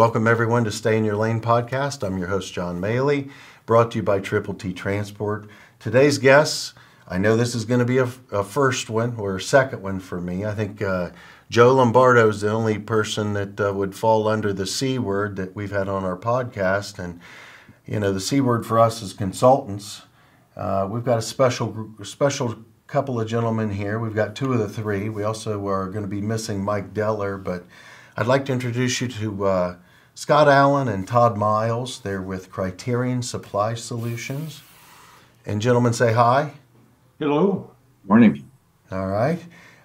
Welcome, everyone, to Stay in Your Lane podcast. I'm your host, John Maley, brought to you by Triple T Transport. Today's guests, I know this is going to be a, a first one or a second one for me. I think uh, Joe Lombardo is the only person that uh, would fall under the C word that we've had on our podcast. And, you know, the C word for us is consultants. Uh, we've got a special, special couple of gentlemen here. We've got two of the three. We also are going to be missing Mike Deller, but I'd like to introduce you to uh, Scott Allen and Todd Miles. They're with Criterion Supply Solutions. And gentlemen, say hi. Hello. Morning. All right.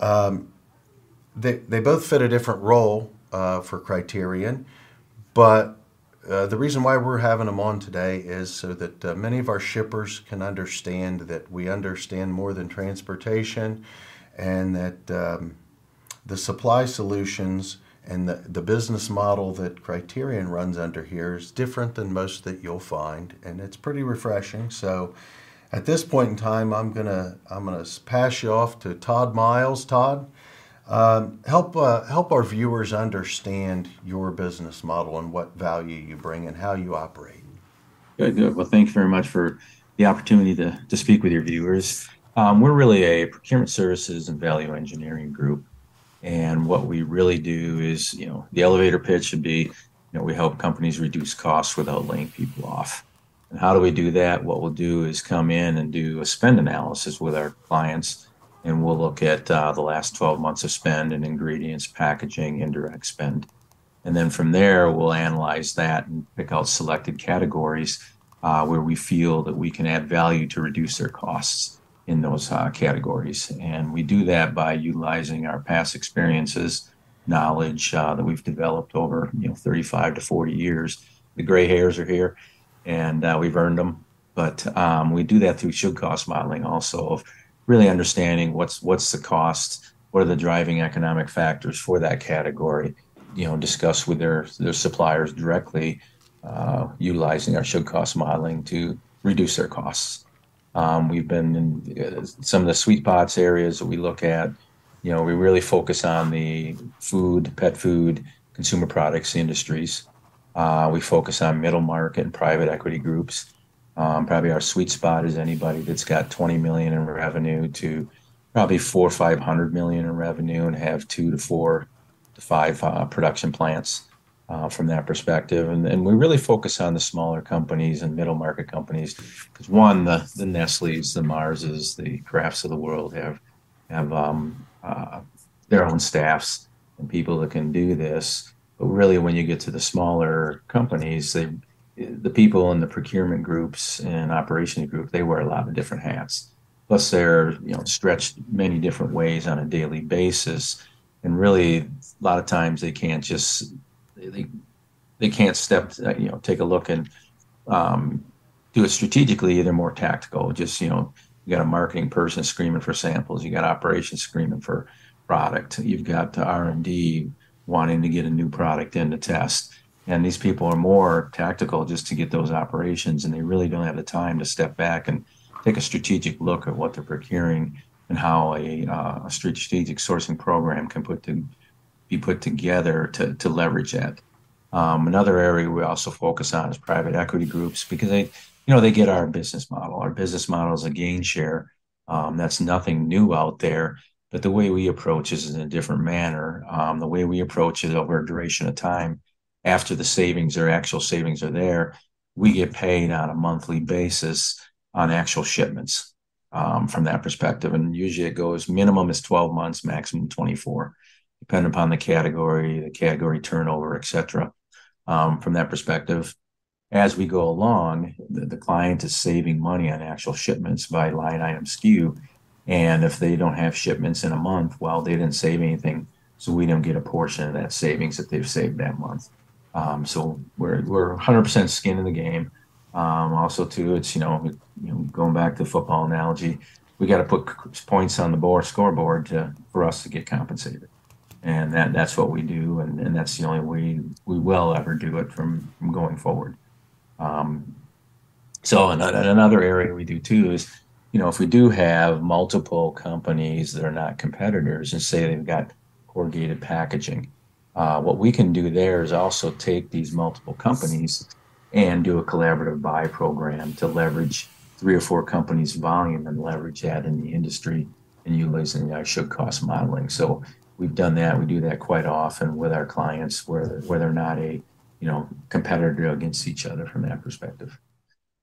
Um, they, they both fit a different role uh, for Criterion, but uh, the reason why we're having them on today is so that uh, many of our shippers can understand that we understand more than transportation and that um, the supply solutions and the, the business model that Criterion runs under here is different than most that you'll find, and it's pretty refreshing. So, at this point in time, I'm gonna I'm gonna pass you off to Todd Miles. Todd, um, help uh, help our viewers understand your business model and what value you bring and how you operate. Good, good. Well, thanks very much for the opportunity to, to speak with your viewers. Um, we're really a procurement services and value engineering group. And what we really do is, you know, the elevator pitch should be, you know, we help companies reduce costs without laying people off. And how do we do that? What we'll do is come in and do a spend analysis with our clients, and we'll look at uh, the last 12 months of spend and ingredients, packaging, indirect spend. And then from there, we'll analyze that and pick out selected categories uh, where we feel that we can add value to reduce their costs in those uh, categories. And we do that by utilizing our past experiences, knowledge uh, that we've developed over you know 35 to 40 years. The gray hairs are here, and uh, we've earned them. But um, we do that through should cost modeling, also of really understanding what's what's the cost, what are the driving economic factors for that category. You know, discuss with their their suppliers directly, uh, utilizing our should cost modeling to reduce their costs. Um, we've been in uh, some of the sweet spots areas that we look at. You know, we really focus on the food, pet food, consumer products industries. Uh, we focus on middle market and private equity groups. Um, probably our sweet spot is anybody that's got 20 million in revenue to probably four or 500 million in revenue and have two to four to five uh, production plants uh, from that perspective. And, and we really focus on the smaller companies and middle market companies because one, the, the Nestle's, the Marses, the Krafts of the world have have um, uh, their own staffs and people that can do this. But really, when you get to the smaller companies, they the people in the procurement groups and operations group they wear a lot of different hats. Plus, they're you know stretched many different ways on a daily basis, and really a lot of times they can't just they they can't step uh, you know take a look and um, do it strategically. They're more tactical. Just you know, you got a marketing person screaming for samples. You got operations screaming for product. You've got R and D wanting to get a new product in to test. And these people are more tactical just to get those operations, and they really don't have the time to step back and take a strategic look at what they're procuring and how a, uh, a strategic sourcing program can put to be put together to, to leverage that. Um, another area we also focus on is private equity groups because they, you know, they get our business model. Our business model is a gain share. Um, that's nothing new out there, but the way we approach is in a different manner. Um, the way we approach it over a duration of time, after the savings or actual savings are there, we get paid on a monthly basis on actual shipments um, from that perspective. And usually it goes minimum is 12 months, maximum 24 depending upon the category, the category turnover, et cetera. Um, from that perspective, as we go along, the, the, client is saving money on actual shipments by line item SKU. And if they don't have shipments in a month, well, they didn't save anything. So we don't get a portion of that savings that they've saved that month. Um, so we're, we're 100% skin in the game. Um, also, too, it's, you know, you know, going back to the football analogy, we got to put points on the board scoreboard to, for us to get compensated and that that's what we do, and, and that's the only way we will ever do it from, from going forward. Um, so another area we do too is, you know, if we do have multiple companies that are not competitors, and say they've got corrugated packaging, Uh, what we can do there is also take these multiple companies and do a collaborative buy program to leverage three or four companies' volume and leverage that in the industry and utilizing our should cost modeling. So we've done that. We do that quite often with our clients where where they're not a you know competitor against each other from that perspective.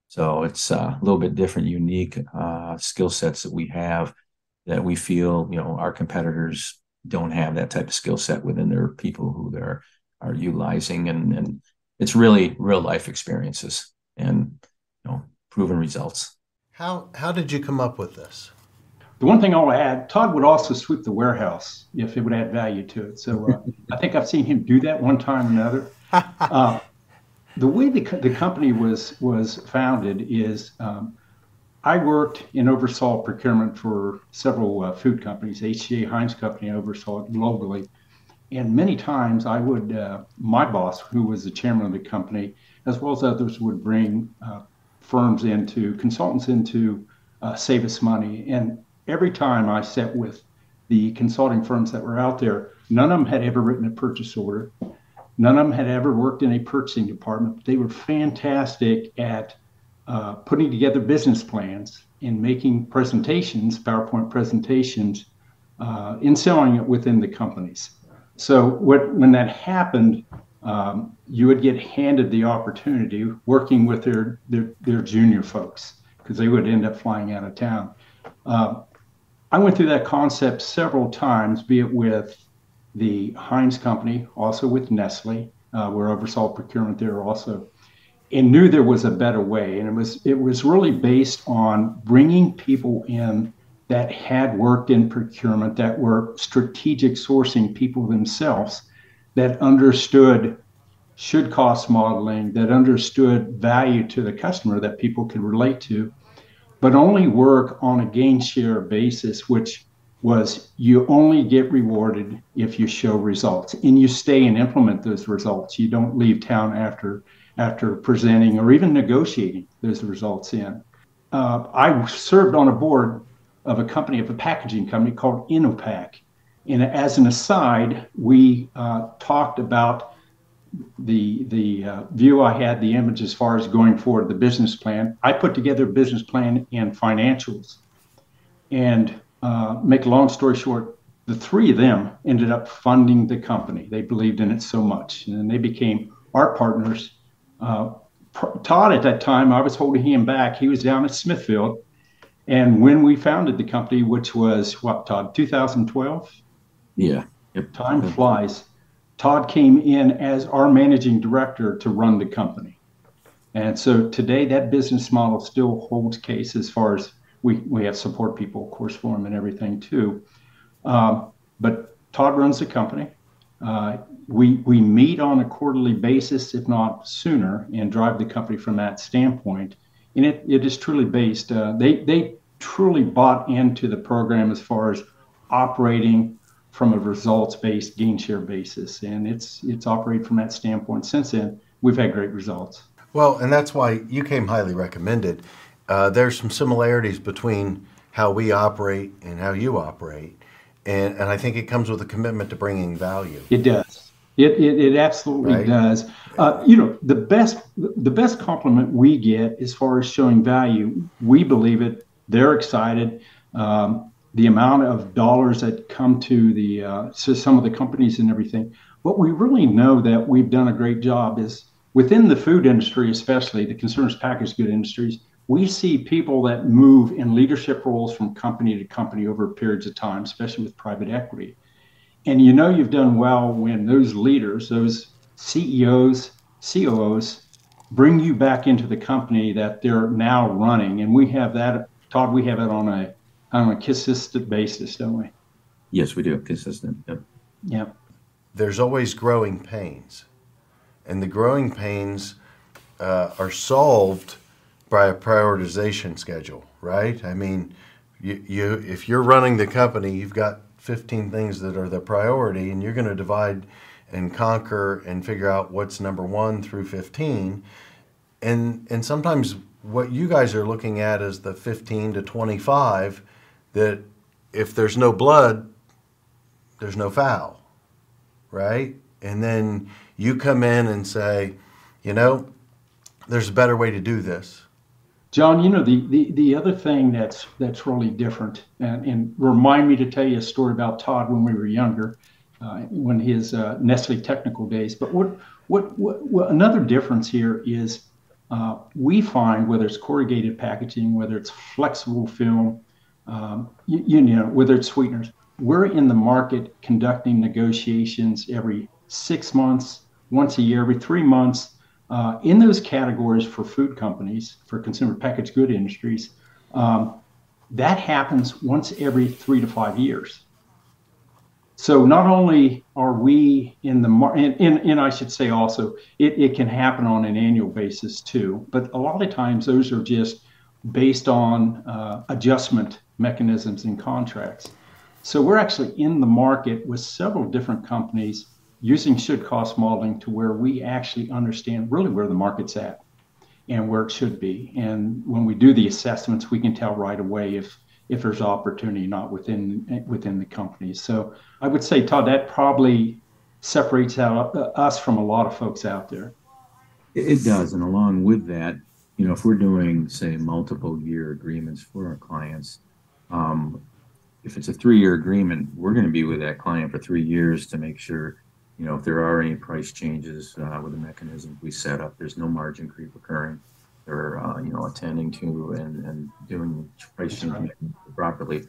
So it's uh, a little bit different, unique uh, skill sets that we have that we feel you know our competitors don't have that type of skill set within their people who they're are utilizing and and it's really real life experiences and you know proven results how how did you come up with this the one thing I'll add, Todd would also sweep the warehouse if it would add value to it. So uh, I think I've seen him do that one time or another. Uh, the way the, the company was was founded is um, I worked and oversaw procurement for several uh, food companies. H.J. Heinz Company oversaw it globally. And many times I would, uh, my boss, who was the chairman of the company, as well as others, would bring uh, firms into, consultants into, uh, save us money. And every time I sat with the consulting firms that were out there, none of them had ever written a purchase order. None of them had ever worked in a purchasing department. They were fantastic at uh, putting together business plans and making presentations, PowerPoint presentations, uh, in selling it within the companies. So what, when that happened, um, you would get handed the opportunity working with their, their, their junior folks because they would end up flying out of town. Uh, I went through that concept several times, be it with the Heinz Company, also with Nestle. Uh, we're oversaw procurement there also and knew there was a better way. And it was it was really based on bringing people in that had worked in procurement, that were strategic sourcing people themselves, that understood should cost modeling, that understood value to the customer that people could relate to, but only work on a gain share basis, which was you only get rewarded if you show results and you stay and implement those results. You don't leave town after after presenting or even negotiating those results in. Uh, I served on a board of a company, of a packaging company called Innopak. And as an aside, we uh, talked about the the uh, view I had, the image as far as going forward, the business plan. I put together a business plan and financials. And uh, make a long story short, the three of them ended up funding the company. They believed in it so much, and they became our partners uh, Todd at that time, I was holding him back. He was down at Smithfield. And when we founded the company, which was what, Todd, 2012? Yeah. Yep. Time flies. Todd came in as our managing director to run the company. And so today, that business model still holds case as far as we, we have support people, of course, for him and everything too. Um, but Todd runs the company. Uh, we we meet on a quarterly basis, if not sooner, and drive the company from that standpoint. And it, it is truly based. Uh, they they truly bought into the program as far as operating from a results-based gain share basis, and it's it's operated from that standpoint. Since then, we've had great results. Well, and that's why you came highly recommended. Uh, there's some similarities between how we operate and how you operate. And, and I think it comes with a commitment to bringing value. It does. It, it, it absolutely right. does. Uh, you know, the best the best compliment we get as far as showing value, we believe it. They're excited. Um, the amount of dollars that come to the uh, some of the companies and everything. What we really know that we've done a great job is within the food industry, especially the consumer packaged good industries. We see people that move in leadership roles from company to company over periods of time, especially with private equity. And you know you've done well when those leaders, those CEOs, COOs, bring you back into the company that they're now running. And we have that, Todd, we have it on a on a consistent basis, don't we? Yes, we do. Consistent. Yep. Yep. There's always growing pains. And the growing pains uh, are solved by a prioritization schedule, right? I mean, you, you if you're running the company, you've got 15 things that are the priority, and you're going to divide and conquer and figure out what's number one through 15. And, and sometimes what you guys are looking at is the 15 to 25 that if there's no blood, there's no foul, right? and then you come in and say, you know, there's a better way to do this. John, you know the, the, the other thing that's that's really different, and, and remind me to tell you a story about Todd when we were younger, uh, when his uh, Nestle technical days. But what, what what, what another difference here is uh, we find whether it's corrugated packaging, whether it's flexible film, um, you, you know, whether it's sweeteners, we're in the market conducting negotiations every six months, once a year, every three months. Uh, in those categories for food companies, for consumer packaged good industries, um, that happens once every three to five years. So not only are we in the market, and, and, and, I should say also it, it can happen on an annual basis too, but a lot of times those are just based on uh, adjustment mechanisms and contracts. So we're actually in the market with several different companies using should cost modeling to where we actually understand really where the market's at and where it should be. And when we do the assessments, we can tell right away if if there's opportunity not within within the company. So I would say, Todd, that probably separates out uh, us from a lot of folks out there. It does, and along with that, you know, if we're doing say multiple year agreements for our clients, um, if it's a three year agreement, we're going to be with that client for three years to make sure, you know, if there are any price changes uh, with the mechanism we set up, there's no margin creep occurring they're uh, you know attending to and, and doing price changes properly.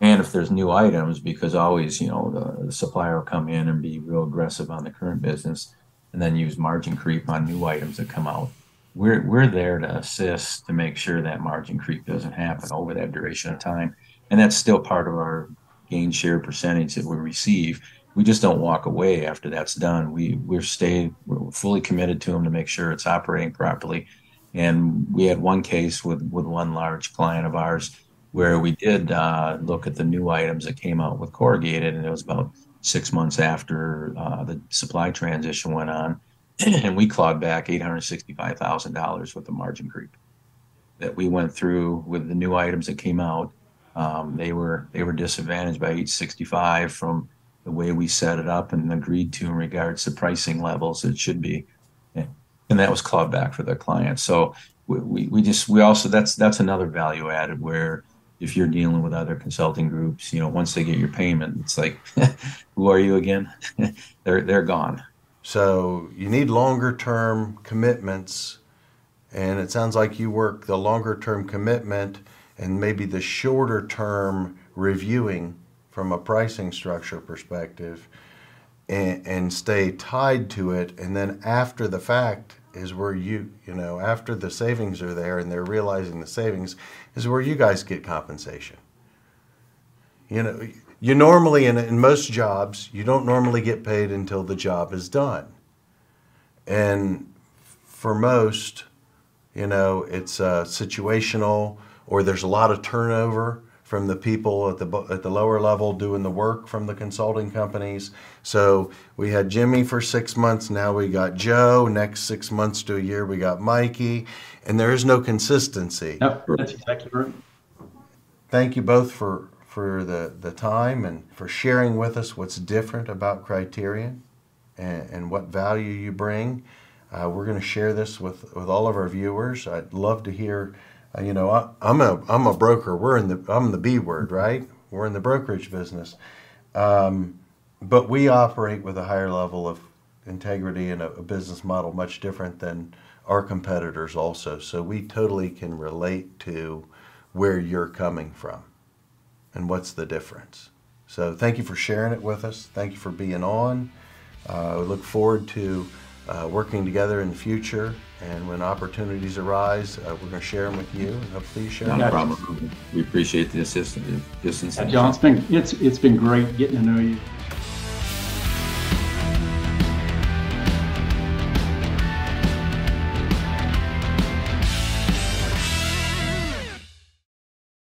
And if there's new items, because always you know the, the, supplier will come in and be real aggressive on the current business, and then use margin creep on new items that come out. We're we're there to assist to make sure that margin creep doesn't happen over that duration of time, and that's still part of our gain share percentage that we receive. We just don't walk away after that's done. We we're stay we're fully committed to them to make sure it's operating properly and we had one case with, with one large client of ours where we did uh, look at the new items that came out with corrugated, and it was about six months after uh, the supply transition went on, and we clawed back eight hundred sixty-five thousand dollars with the margin creep that we went through with the new items that came out. Um, they were they were disadvantaged by eight sixty-five from the way we set it up and agreed to in regards to pricing levels. It should be and that was clawed back for the client. So we, we, we just we also that's that's another value added where if you're dealing with other consulting groups, you know, once they get your payment, it's like, who are you again? they're they're gone. So you need longer term commitments, and it sounds like you work the longer term commitment and maybe the shorter term reviewing from a pricing structure perspective and, and stay tied to it. And then after the fact is where you, you know, after the savings are there and they're realizing the savings, is where you guys get compensation. You know, you normally, in, in most jobs, you don't normally get paid until the job is done. And for most, you know, it's uh, situational or there's a lot of turnover from the people at the at the lower level doing the work from the consulting companies. So we had Jimmy for six months. Now we got Joe. Next six months to a year, we got Mikey, and there is no consistency. No, that's exactly right. Thank you both for for the the time and for sharing with us what's different about Criterion and, and what value you bring. Uh, we're going to share this with with all of our viewers. I'd love to hear uh, you know, I, am a I'm a broker. We're in the I'm the B word, right? We're in the brokerage business, um, but we operate with a higher level of integrity and a, a business model much different than our competitors. Also, so we totally can relate to where you're coming from and what's the difference. So thank you for sharing it with us. Thank you for being on. Uh, we look forward to uh, working together in the future. And when opportunities arise, uh, we're going to share them with you, and hopefully you share Not them. a problem. We appreciate the assistance. assistance. John, it's been it's it's been great getting to know you.